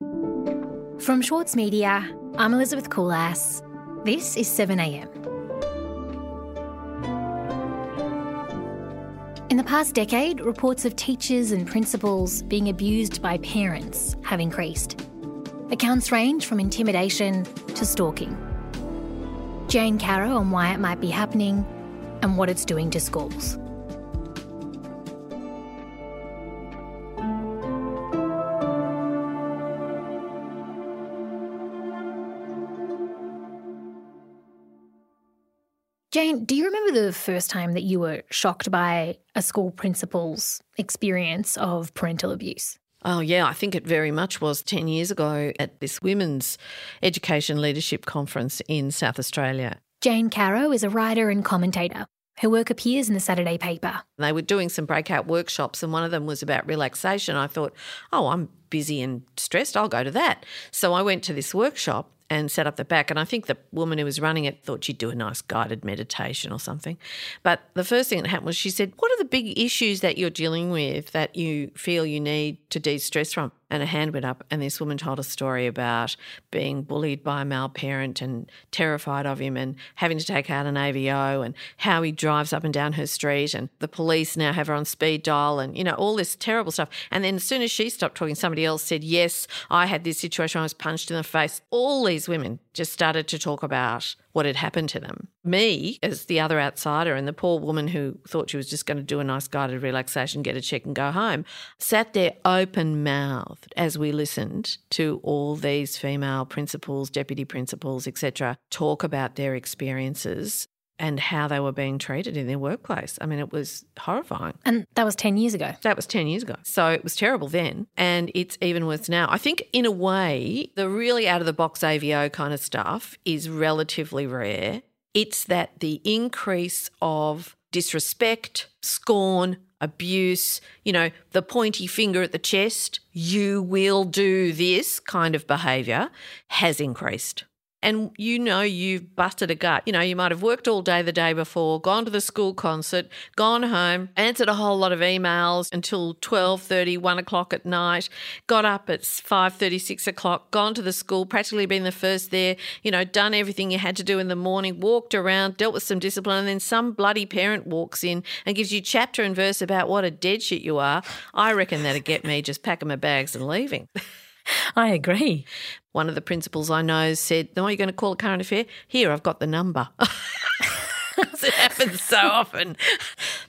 From Schwartz Media, I'm Elizabeth Kulas. This is 7am. In the past decade, reports of teachers and principals being abused by parents have increased. Accounts range from intimidation to stalking. Jane Caro on why it might be happening and what it's doing to schools. Jane, do you remember the first time that you were shocked by a school principal's experience of parental abuse? Oh, yeah, I think it very much was 10 years ago at this Women's Education Leadership Conference in South Australia. Jane Caro is a writer and commentator. Her work appears in the Saturday paper. They were doing some breakout workshops, and one of them was about relaxation. I thought, oh, I'm busy and stressed, I'll go to that. So I went to this workshop and sat up the back. And I think the woman who was running it thought she'd do a nice guided meditation or something. But the first thing that happened was she said, What are the big issues that you're dealing with that you feel you need to de stress from? And a hand went up, and this woman told a story about being bullied by a male parent and terrified of him and having to take out an AVO and how he drives up and down her street and the police now have her on speed dial and, you know, all this terrible stuff. And then as soon as she stopped talking, somebody else said, Yes, I had this situation, I was punched in the face. All these women just started to talk about what had happened to them. Me, as the other outsider, and the poor woman who thought she was just going to do a nice guided relaxation, get a check, and go home, sat there open mouthed as we listened to all these female principals, deputy principals, etc., talk about their experiences and how they were being treated in their workplace. I mean, it was horrifying. And that was 10 years ago. That was 10 years ago. So it was terrible then. And it's even worse now. I think, in a way, the really out of the box AVO kind of stuff is relatively rare. It's that the increase of disrespect, scorn, abuse, you know, the pointy finger at the chest, you will do this kind of behaviour has increased and you know you've busted a gut. You know, you might have worked all day the day before, gone to the school concert, gone home, answered a whole lot of emails until 12.30, 1 o'clock at night, got up at 5.30, 6 o'clock, gone to the school, practically been the first there, you know, done everything you had to do in the morning, walked around, dealt with some discipline, and then some bloody parent walks in and gives you chapter and verse about what a dead shit you are. I reckon that'd get me just packing my bags and leaving. I agree. One of the principals I know said, No, you're going to call a current affair? Here, I've got the number. it happens so often.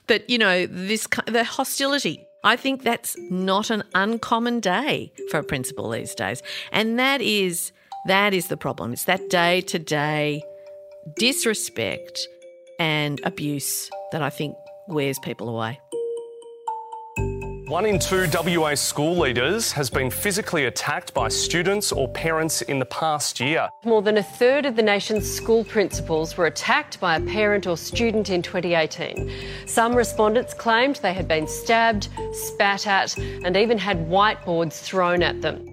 But, you know, this the hostility. I think that's not an uncommon day for a principal these days. And that is that is the problem. It's that day to day disrespect and abuse that I think wears people away. One in two WA school leaders has been physically attacked by students or parents in the past year. More than a third of the nation's school principals were attacked by a parent or student in 2018. Some respondents claimed they had been stabbed, spat at, and even had whiteboards thrown at them.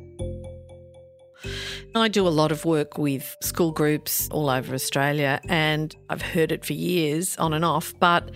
I do a lot of work with school groups all over Australia, and I've heard it for years on and off. But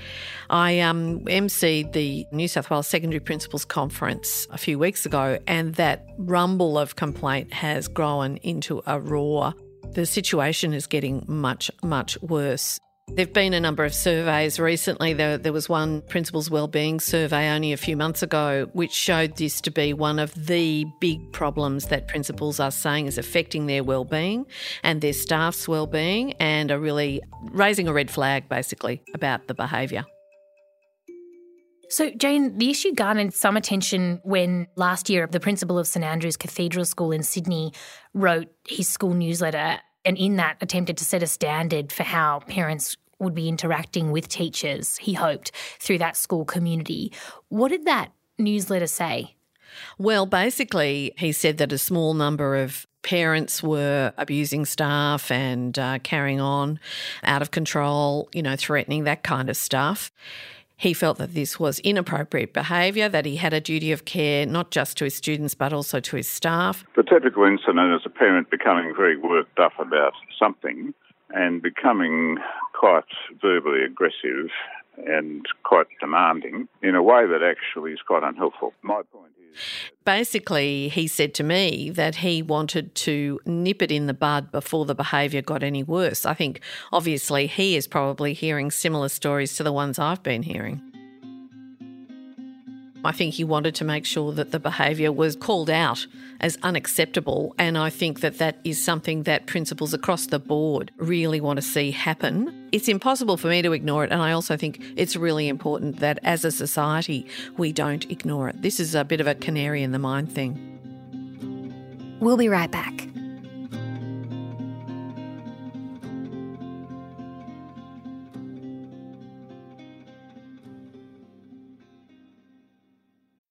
I um, emceed the New South Wales Secondary Principals Conference a few weeks ago, and that rumble of complaint has grown into a roar. The situation is getting much, much worse. There have been a number of surveys recently. There, there, was one principals wellbeing survey only a few months ago, which showed this to be one of the big problems that principals are saying is affecting their wellbeing and their staff's wellbeing, and are really raising a red flag basically about the behaviour. So, Jane, the issue garnered some attention when last year the principal of St Andrew's Cathedral School in Sydney wrote his school newsletter and in that attempted to set a standard for how parents would be interacting with teachers, he hoped, through that school community. What did that newsletter say? Well, basically, he said that a small number of parents were abusing staff and uh, carrying on out of control, you know, threatening, that kind of stuff. He felt that this was inappropriate behaviour, that he had a duty of care not just to his students but also to his staff. The typical incident is a parent becoming very worked up about something and becoming quite verbally aggressive and quite demanding in a way that actually is quite unhelpful. My point Basically, he said to me that he wanted to nip it in the bud before the behaviour got any worse. I think obviously he is probably hearing similar stories to the ones I've been hearing. I think he wanted to make sure that the behaviour was called out as unacceptable. And I think that that is something that principals across the board really want to see happen. It's impossible for me to ignore it. And I also think it's really important that as a society, we don't ignore it. This is a bit of a canary in the mine thing. We'll be right back.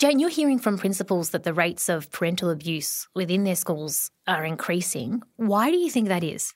Jane, you're hearing from principals that the rates of parental abuse within their schools are increasing. Why do you think that is?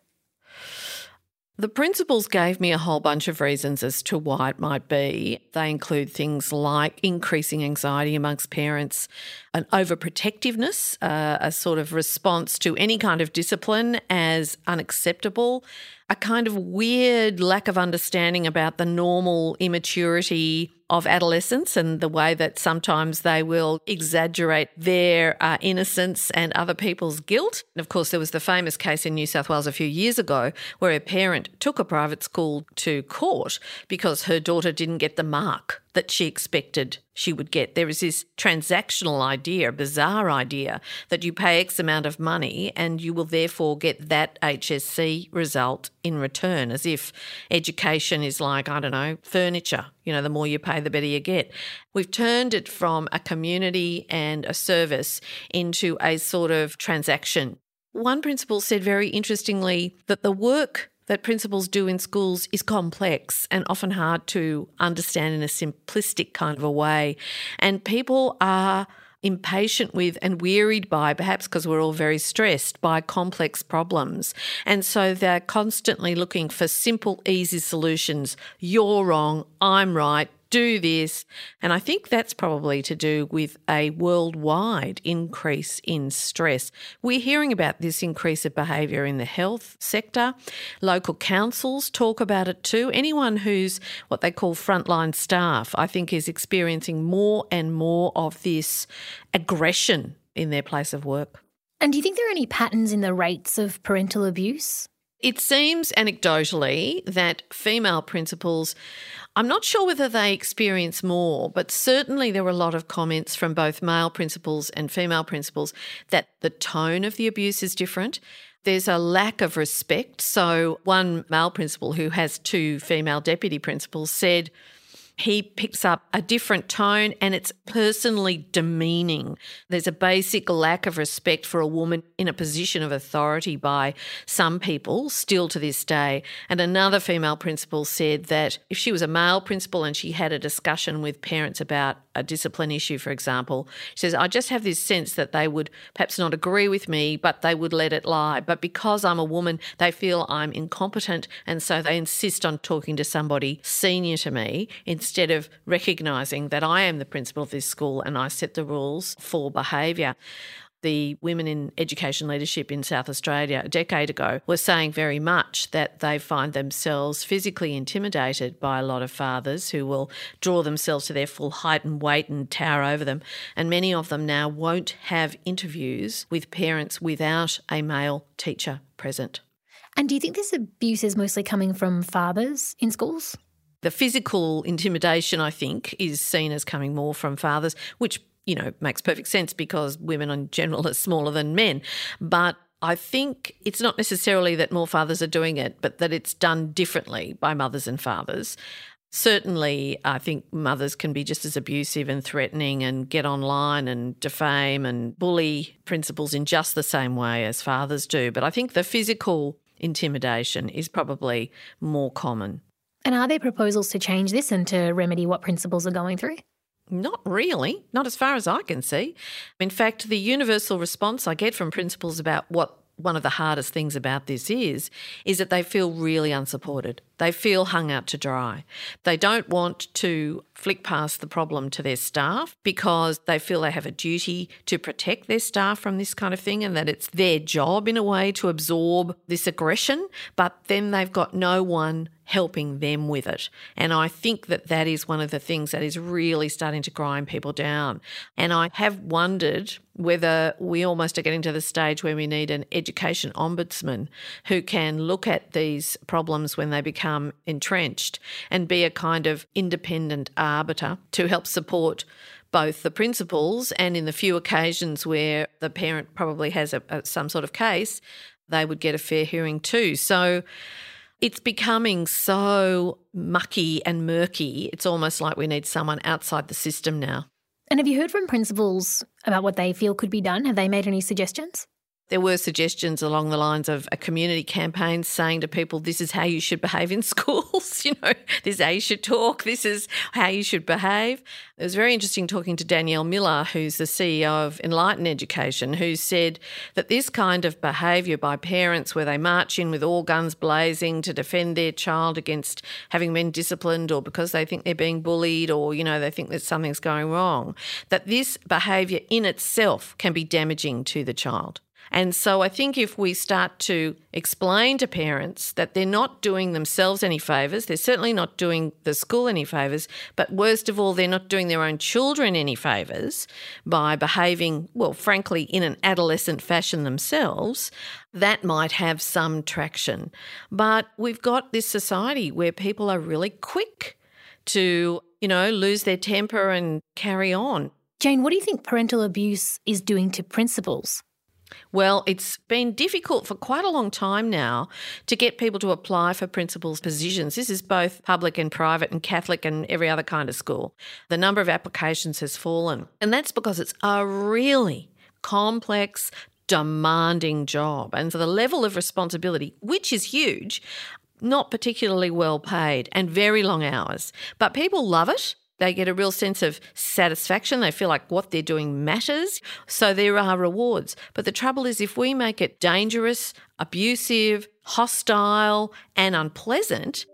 The principals gave me a whole bunch of reasons as to why it might be. They include things like increasing anxiety amongst parents, an overprotectiveness, uh, a sort of response to any kind of discipline as unacceptable, a kind of weird lack of understanding about the normal immaturity of adolescence and the way that sometimes they will exaggerate their uh, innocence and other people's guilt. And of course, there was the famous case in New South Wales a few years ago where a parent took a private school to court because her daughter didn't get the mark that she expected she would get. There is this transactional idea, bizarre idea, that you pay X amount of money and you will therefore get that HSC result in return, as if education is like, I don't know, furniture. You know, the more you pay, the better you get. We've turned it from a community and a service into a sort of transaction. One principal said very interestingly that the work that principals do in schools is complex and often hard to understand in a simplistic kind of a way. And people are impatient with and wearied by, perhaps because we're all very stressed by complex problems. And so they're constantly looking for simple, easy solutions. You're wrong, I'm right, do this. And I think that's probably to do with a worldwide increase in stress. We're hearing about this increase of behaviour in the health sector. Local councils talk about it too. Anyone who's what they call frontline staff, I think, is experiencing more and more of this aggression in their place of work. And do you think there are any patterns in the rates of parental abuse? It seems anecdotally that female principals, I'm not sure whether they experience more, but certainly there were a lot of comments from both male principals and female principals that the tone of the abuse is different. There's a lack of respect. So, one male principal who has two female deputy principals said, he picks up a different tone and it's personally demeaning. There's a basic lack of respect for a woman in a position of authority by some people, still to this day. And another female principal said that if she was a male principal and she had a discussion with parents about a discipline issue, for example, she says, I just have this sense that they would perhaps not agree with me, but they would let it lie. But because I'm a woman, they feel I'm incompetent. And so they insist on talking to somebody senior to me of recognising that I am the principal of this school and I set the rules for behaviour the women in education leadership in South Australia a decade ago were saying very much that they find themselves physically intimidated by a lot of fathers who will draw themselves to their full height and weight and tower over them. And many of them now won't have interviews with parents without a male teacher present. And do you think this abuse is mostly coming from fathers in schools? The physical intimidation, I think, is seen as coming more from fathers, which you know, makes perfect sense because women in general are smaller than men. But I think it's not necessarily that more fathers are doing it, but that it's done differently by mothers and fathers. Certainly, I think mothers can be just as abusive and threatening and get online and defame and bully principals in just the same way as fathers do. But I think the physical intimidation is probably more common. And are there proposals to change this and to remedy what principals are going through? Not really, not as far as I can see. In fact, the universal response I get from principals about what one of the hardest things about this is is that they feel really unsupported. They feel hung out to dry. They don't want to flick past the problem to their staff because they feel they have a duty to protect their staff from this kind of thing and that it's their job in a way to absorb this aggression, but then they've got no one helping them with it. And I think that that is one of the things that is really starting to grind people down. And I have wondered whether we almost are getting to the stage where we need an education ombudsman who can look at these problems when they become entrenched and be a kind of independent arbiter to help support both the principals and in the few occasions where the parent probably has a, a, some sort of case, they would get a fair hearing too. So it's becoming so mucky and murky. It's almost like we need someone outside the system now. And have you heard from principals about what they feel could be done? Have they made any suggestions? There were suggestions along the lines of a community campaign saying to people, this is how you should behave in schools. you know, this is how you should talk. This is how you should behave. It was very interesting talking to Danielle Miller, who's the CEO of Enlighten Education, who said that this kind of behaviour by parents, where they march in with all guns blazing to defend their child against having been disciplined or because they think they're being bullied or, you know, they think that something's going wrong, that this behaviour in itself can be damaging to the child. And so I think if we start to explain to parents that they're not doing themselves any favours, they're certainly not doing the school any favours, but worst of all, they're not doing their own children any favours by behaving, well, frankly, in an adolescent fashion themselves, that might have some traction. But we've got this society where people are really quick to, you know, lose their temper and carry on. Jane, what do you think parental abuse is doing to principals? Well, it's been difficult for quite a long time now to get people to apply for principals' positions. This is both public and private and Catholic and every other kind of school. The number of applications has fallen. And that's because it's a really complex, demanding job. And for the level of responsibility, which is huge, not particularly well paid and very long hours. But people love it. They get a real sense of satisfaction. They feel like what they're doing matters. So there are rewards. But the trouble is, if we make it dangerous, abusive, hostile, and unpleasant,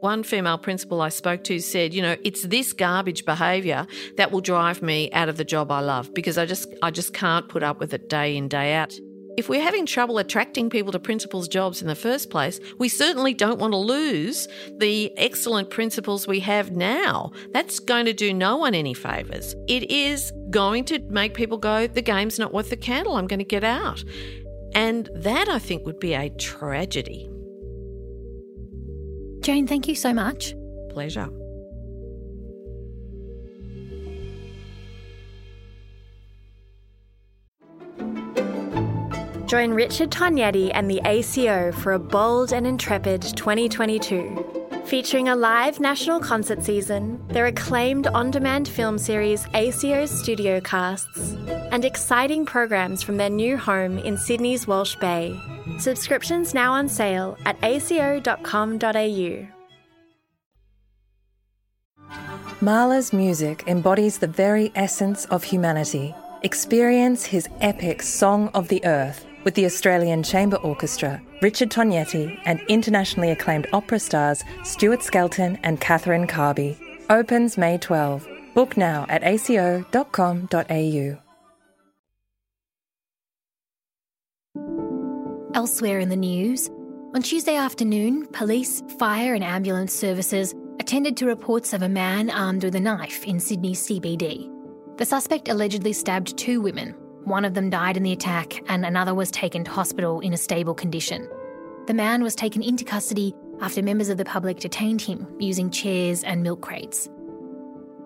one female principal I spoke to said, you know, it's this garbage behaviour that will drive me out of the job I love because I just I just can't put up with it day in day out. If we're having trouble attracting people to principals' jobs in the first place, we certainly don't want to lose the excellent principals we have now. That's going to do no one any favours. It is going to make people go, the game's not worth the candle, I'm going to get out. And that, I think, would be a tragedy. Jane, thank you so much. Pleasure. Join Richard Tognetti and the ACO for a bold and intrepid 2022. Featuring a live national concert season, their acclaimed on demand film series ACO's Studio Casts, and exciting programs from their new home in Sydney's Walsh Bay. Subscriptions now on sale at aco.com.au. Mahler's music embodies the very essence of humanity. Experience his epic Song of the Earth with the Australian Chamber Orchestra, Richard Tognetti, and internationally acclaimed opera stars Stuart Skelton and Catherine Carby. Opens May 12. Book now at aco.com.au. Elsewhere in the news, on Tuesday afternoon, police, fire, and ambulance services attended to reports of a man armed with a knife in Sydney CBD. The suspect allegedly stabbed two women, one of them died in the attack, and another was taken to hospital in a stable condition. The man was taken into custody after members of the public detained him using chairs and milk crates.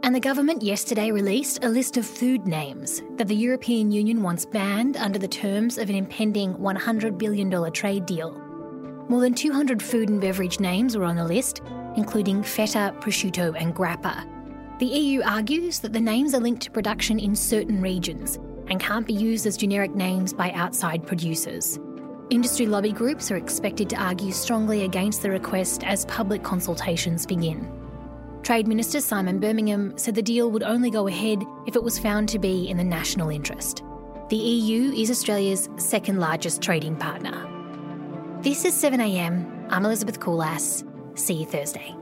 And the government yesterday released a list of food names that the European Union wants banned under the terms of an impending $100 billion trade deal. More than 200 food and beverage names were on the list, including feta, prosciutto, and grappa. The EU argues that the names are linked to production in certain regions and can't be used as generic names by outside producers. Industry lobby groups are expected to argue strongly against the request as public consultations begin. Trade Minister Simon Birmingham said the deal would only go ahead if it was found to be in the national interest. The EU is Australia's second largest trading partner. This is 7am. I'm Elizabeth Kulas. See you Thursday.